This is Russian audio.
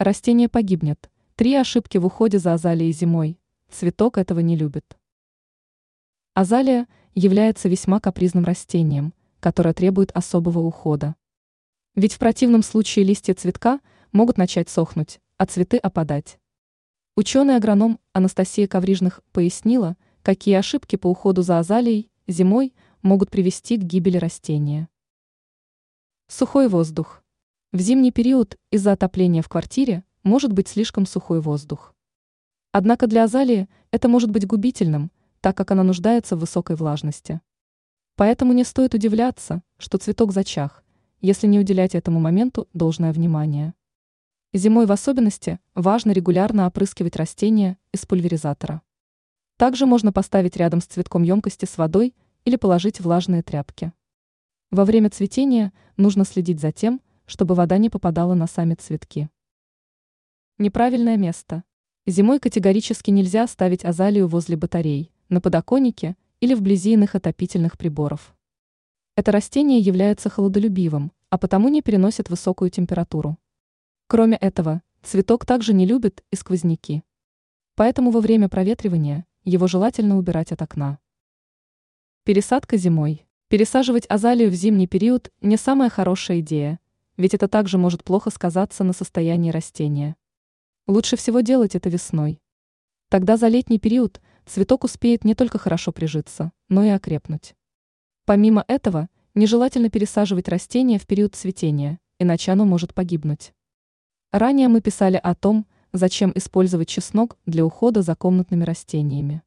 Растение погибнет. Три ошибки в уходе за азалией зимой. Цветок этого не любит. Азалия является весьма капризным растением, которое требует особого ухода. Ведь в противном случае листья цветка могут начать сохнуть, а цветы опадать. Ученый-агроном Анастасия Коврижных пояснила, какие ошибки по уходу за азалией зимой могут привести к гибели растения. Сухой воздух. В зимний период из-за отопления в квартире может быть слишком сухой воздух. Однако для азалии это может быть губительным, так как она нуждается в высокой влажности. Поэтому не стоит удивляться, что цветок зачах, если не уделять этому моменту должное внимание. Зимой в особенности важно регулярно опрыскивать растения из пульверизатора. Также можно поставить рядом с цветком емкости с водой или положить влажные тряпки. Во время цветения нужно следить за тем, чтобы вода не попадала на сами цветки. Неправильное место. Зимой категорически нельзя ставить азалию возле батарей, на подоконнике или вблизи иных отопительных приборов. Это растение является холодолюбивым, а потому не переносит высокую температуру. Кроме этого, цветок также не любит и сквозняки. Поэтому во время проветривания его желательно убирать от окна. Пересадка зимой. Пересаживать азалию в зимний период не самая хорошая идея, ведь это также может плохо сказаться на состоянии растения. Лучше всего делать это весной. Тогда за летний период цветок успеет не только хорошо прижиться, но и окрепнуть. Помимо этого, нежелательно пересаживать растение в период цветения, иначе оно может погибнуть. Ранее мы писали о том, зачем использовать чеснок для ухода за комнатными растениями.